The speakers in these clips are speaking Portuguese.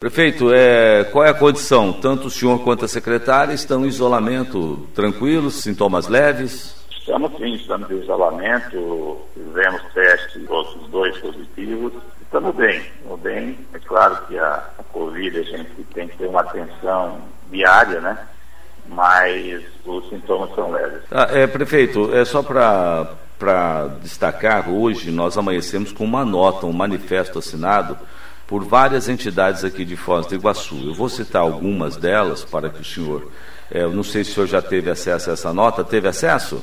Prefeito, é, qual é a condição? Tanto o senhor quanto a secretária estão em isolamento tranquilos, sintomas leves? Estamos sim, estamos em isolamento, fizemos teste, outros dois positivos, estamos bem, estamos bem. É claro que a, a Covid a gente tem que ter uma atenção diária, né? Mas os sintomas são leves. Ah, é, prefeito, é só para destacar, hoje nós amanhecemos com uma nota, um manifesto assinado por várias entidades aqui de Foz do Iguaçu. Eu vou citar algumas delas para que o senhor, é, eu não sei se o senhor já teve acesso a essa nota, teve acesso?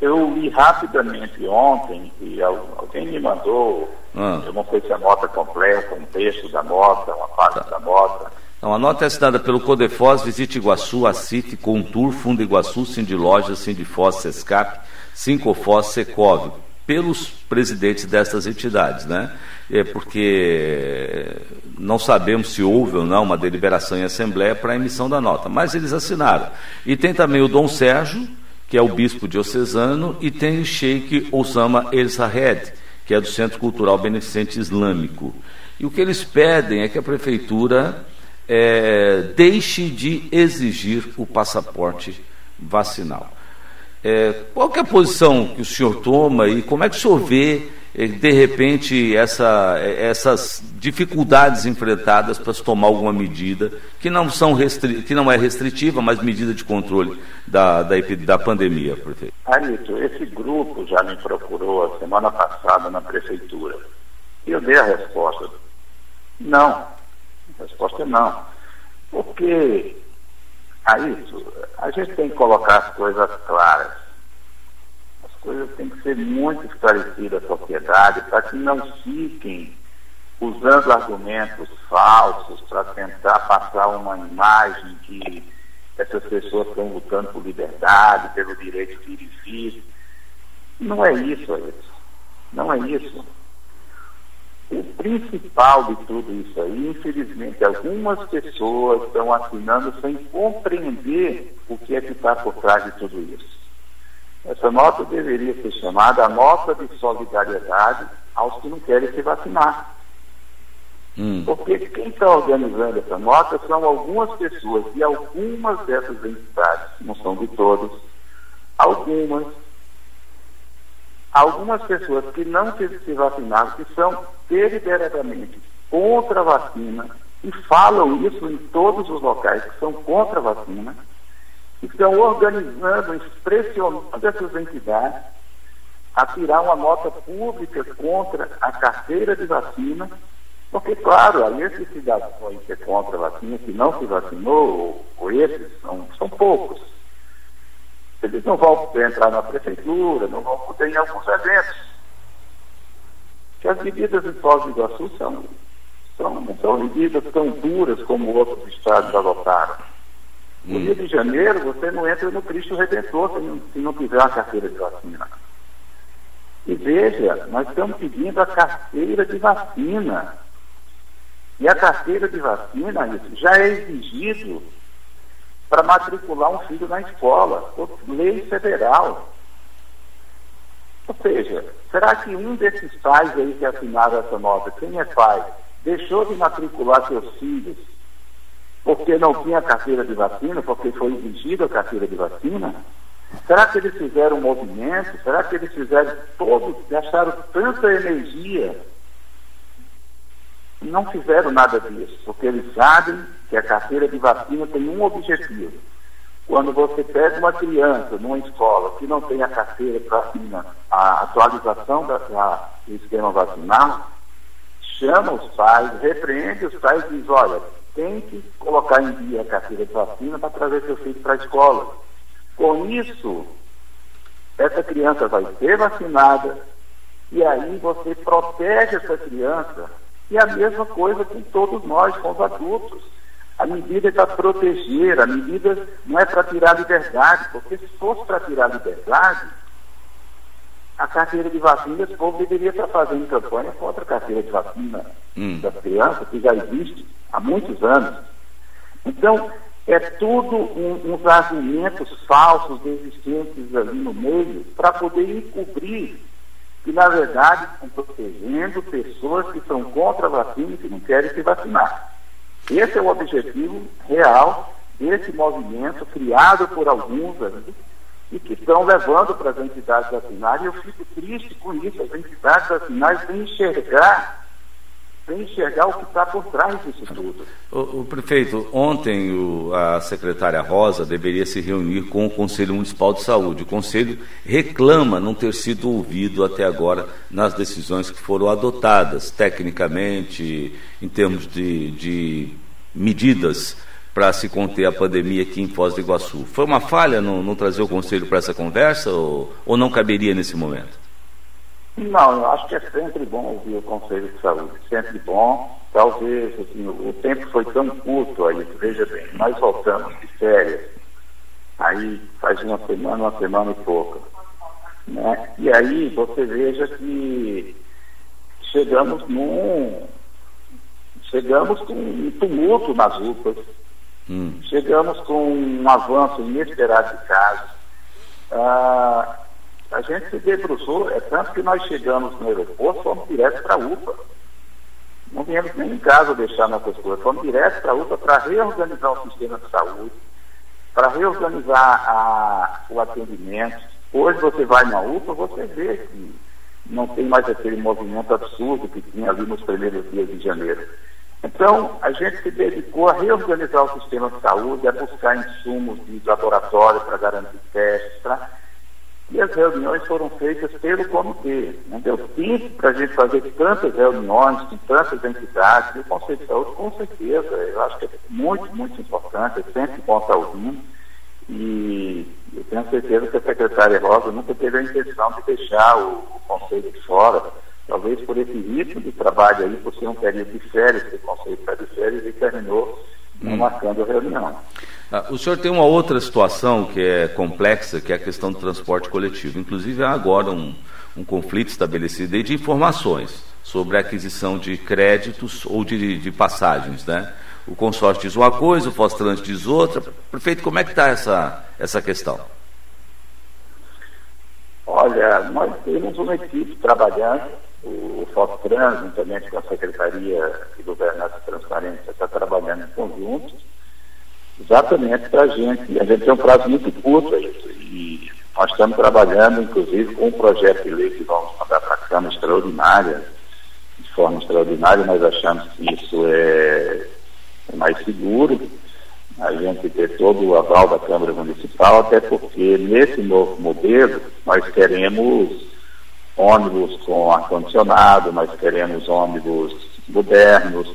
Eu li rapidamente ontem e alguém me mandou, ah. eu não sei se a nota completa, um texto da nota, uma parte tá. da nota. Não, a nota é assinada pelo Codefós, Visite Iguaçu, Acif, Contur, Fundo Iguaçu, Lojas, Sindifós, Sescap, Sincofós, Secov, pelos presidentes dessas entidades, né? É porque não sabemos se houve ou não uma deliberação em assembleia para a emissão da nota, mas eles assinaram. E tem também o Dom Sérgio, que é o bispo diocesano, e tem o Sheikh Osama El Sahed, que é do Centro Cultural Beneficente Islâmico. E o que eles pedem é que a prefeitura é, deixe de exigir o passaporte vacinal. É, qual é a posição que o senhor toma e como é que o senhor vê, é, de repente, essa, é, essas dificuldades enfrentadas para se tomar alguma medida que não, são restri que não é restritiva, mas medida de controle da, da, da pandemia, prefeito? Anito, esse grupo já me procurou a semana passada na prefeitura. E eu dei a resposta. Não. A resposta é não. Porque a isso, a gente tem que colocar as coisas claras. As coisas têm que ser muito esclarecidas à sociedade para que não fiquem usando argumentos falsos para tentar passar uma imagem que essas pessoas estão lutando por liberdade, pelo direito de vir. Não é isso, é isso. Não é isso. O principal de tudo isso aí, infelizmente, algumas pessoas estão assinando sem compreender o que é que está por trás de tudo isso. Essa nota deveria ser chamada a nota de solidariedade aos que não querem se vacinar. Hum. Porque quem está organizando essa nota são algumas pessoas, e algumas dessas entidades, não são de todos, algumas, algumas pessoas que não se vacinaram, que são deliberadamente contra a vacina e falam isso em todos os locais que são contra a vacina, estão organizando, pressionando essas entidades a tirar uma nota pública contra a carteira de vacina, porque, claro, aí esses cidadãos que é contra a vacina, que não se vacinou, ou, ou esses, são, são poucos. Eles não vão poder entrar na prefeitura, não vão poder em alguns eventos que as medidas em Foz do Iguaçu são, são, são medidas tão duras como outros estados adotaram. No hum. Rio de Janeiro, você não entra no Cristo Redentor se não, se não tiver uma carteira de vacina. E veja, nós estamos pedindo a carteira de vacina. E a carteira de vacina isso, já é exigido para matricular um filho na escola, lei federal. Ou seja, será que um desses pais aí que assinaram essa nota, quem é pai, deixou de matricular seus filhos porque não tinha carteira de vacina, porque foi exigida a carteira de vacina? Será que eles fizeram um movimento? Será que eles fizeram todos, gastaram tanta energia? Não fizeram nada disso, porque eles sabem que a carteira de vacina tem um objetivo, quando você pega uma criança numa escola que não tem a carteira para vacina, a atualização da, da, do esquema vacinal, chama os pais, repreende os pais e diz, olha, tem que colocar em dia a carteira de vacina para trazer seu filho para a escola. Com isso, essa criança vai ser vacinada e aí você protege essa criança. E a mesma coisa com todos nós, com os adultos. A medida é para proteger, a medida não é para tirar a liberdade, porque se fosse para tirar a liberdade, a carteira de vacina, esse povo deveria estar fazendo campanha contra a carteira de vacina hum. das crianças, que já existe há muitos anos. Então, é tudo um, uns argumentos falsos existentes ali no meio para poder encobrir que, na verdade, estão protegendo pessoas que são contra a vacina e que não querem se vacinar. Esse é o objetivo real desse movimento criado por alguns e que estão levando para as entidades. E eu fico triste com isso. As entidades assinais têm enxergar sem enxergar o que está por trás disso tudo. O, o prefeito, ontem o, a secretária Rosa deveria se reunir com o Conselho Municipal de Saúde. O Conselho reclama não ter sido ouvido até agora nas decisões que foram adotadas, tecnicamente, em termos de, de medidas para se conter a pandemia aqui em Foz do Iguaçu. Foi uma falha não, trazer o Conselho para essa conversa ou, ou não caberia nesse momento? Não, eu acho que é sempre bom ouvir o Conselho de Saúde, sempre bom. Talvez assim, o tempo foi tão curto aí, veja bem, nós voltamos de férias, aí faz uma semana, uma semana e pouca. Né? E aí você veja que chegamos num. Chegamos com um tumulto nas UPAs, hum. chegamos com um avanço inesperado de casos. Ah, a gente se debruçou, é tanto que nós chegamos no aeroporto, fomos direto para a UPA. Não viemos nem em casa deixar nossas coisas, fomos direto para a UPA para reorganizar o sistema de saúde, para reorganizar a, o atendimento. Hoje você vai na UPA, você vê que não tem mais aquele movimento absurdo que tinha ali nos primeiros dias de janeiro. Então, a gente se dedicou a reorganizar o sistema de saúde, a buscar insumos de laboratório para garantir testes, para e as reuniões foram feitas pelo comitê. Não deu tempo para a gente fazer tantas reuniões com tantas entidades. E o Conselho de Saúde, com certeza, eu acho que é muito, muito importante, é sempre bom estar ouvindo. E eu tenho certeza que a secretária Rosa nunca teve a intenção de deixar o, o Conselho de fora. Talvez por esse ritmo de trabalho aí, por ser um período de férias, que o Conselho está de férias e terminou hum. marcando a reunião. Ah, o senhor tem uma outra situação que é complexa, que é a questão do transporte coletivo. Inclusive, há agora um, um conflito estabelecido de informações sobre a aquisição de créditos ou de, de passagens, né? O consórcio diz uma coisa, o Fostrans diz outra. Prefeito, como é que está essa, essa questão? Olha, nós temos uma equipe trabalhando, o Fostrans, juntamente com a Secretaria de Governança e Transparência, está trabalhando em conjunto Exatamente para a gente. A gente tem um prazo muito curto e nós estamos trabalhando, inclusive, com um projeto de lei que vamos mandar para a Câmara extraordinária, de forma extraordinária, nós achamos que isso é, é mais seguro, a gente ter todo o aval da Câmara Municipal, até porque nesse novo modelo nós queremos ônibus com ar-condicionado, nós queremos ônibus modernos,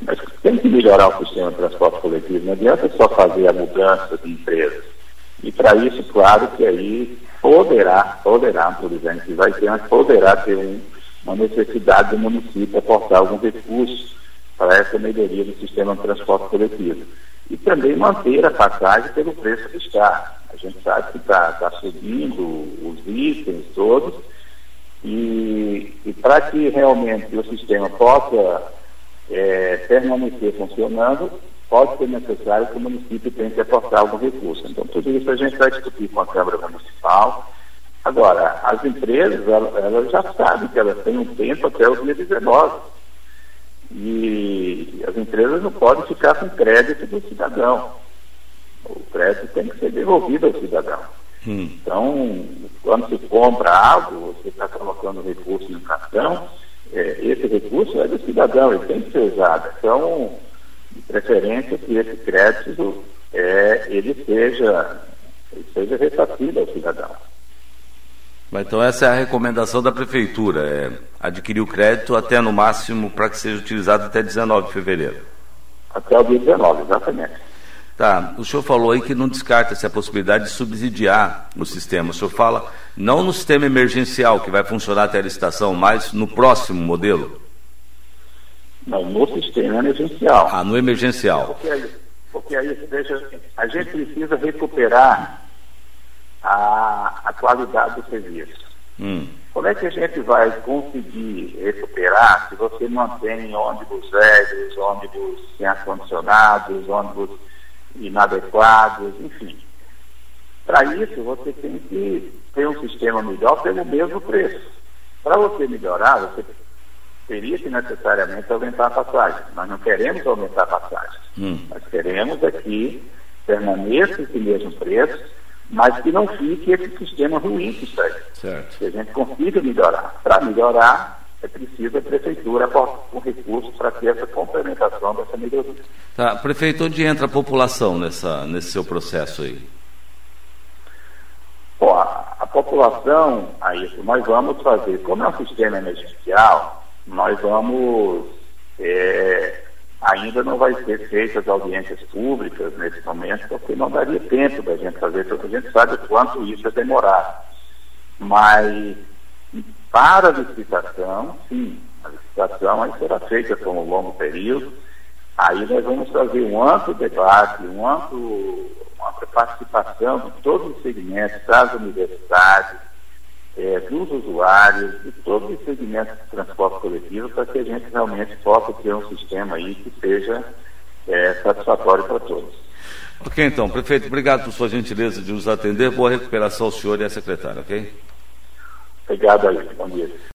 mas tem que melhorar o sistema de transporte coletivo. Não adianta só fazer a mudança de empresas. E para isso, claro que aí poderá, poderá, por exemplo, vai ter, poderá ter um, uma necessidade do município aportar algum recurso para essa melhoria do sistema de transporte coletivo. E também manter a passagem pelo preço que está. A gente sabe que está tá subindo os itens todos, e, e para que realmente o sistema possa é, permanecer funcionando, pode ser necessário que o município tenha que aportar algum recurso. Então, tudo isso a gente vai discutir com a Câmara Municipal. Agora, as empresas, elas, elas já sabem que elas têm um tempo até o dia 19. E as empresas não podem ficar com crédito do cidadão. O crédito tem que ser devolvido ao cidadão. Hum. Então, quando se compra algo, você está colocando recurso no cartão, é, esse recurso é do cidadão, ele tem que ser usado. Então, de preferência que esse crédito é, ele seja, ele seja ressarcido ao cidadão. Então essa é a recomendação da prefeitura, é adquirir o crédito até no máximo para que seja utilizado até 19 de fevereiro. Até o dia 19, exatamente. Tá, o senhor falou aí que não descarta essa possibilidade de subsidiar o sistema. O senhor fala não no sistema emergencial que vai funcionar até a licitação, mas no próximo modelo? Não, no sistema emergencial. Ah, no emergencial. Porque aí, porque aí veja, a gente precisa recuperar a, a qualidade do serviço. Hum. Como é que a gente vai conseguir recuperar se você mantém ônibus velhos, ônibus sem ar-condicionados, ônibus inadequados, enfim. Para isso, você tem que ter um sistema melhor pelo mesmo preço. Para você melhorar, você teria que necessariamente aumentar a passagem. Nós não queremos aumentar a passagem. Hum. Nós queremos aqui permaneça esse mesmo preço, mas que não fique esse sistema ruim que está aí. Certo. Que a gente consiga melhorar. Para melhorar, é preciso a prefeitura aportar um recurso para ter essa complementação dessa melhoria. Tá. Prefeito, onde entra a população nessa, nesse seu processo aí? Bom, a, a população, aí, nós vamos fazer, como é um sistema emergencial, nós vamos, é, ainda não vai ser feitas audiências públicas nesse momento, porque não daria tempo da gente fazer, porque a gente sabe o quanto isso é demorado. Mas para a licitação, sim, a licitação aí será feita por um longo período, aí nós vamos fazer um amplo debate, um amplo a participação de todos os segmentos, das universidades, é, dos usuários, de todos os segmentos de transporte coletivo, para que a gente realmente possa ter um sistema aí que seja é, satisfatório para todos. Ok, então, prefeito, obrigado por sua gentileza de nos atender. Boa recuperação ao senhor e à secretária, ok? Obrigado aí, bom dia.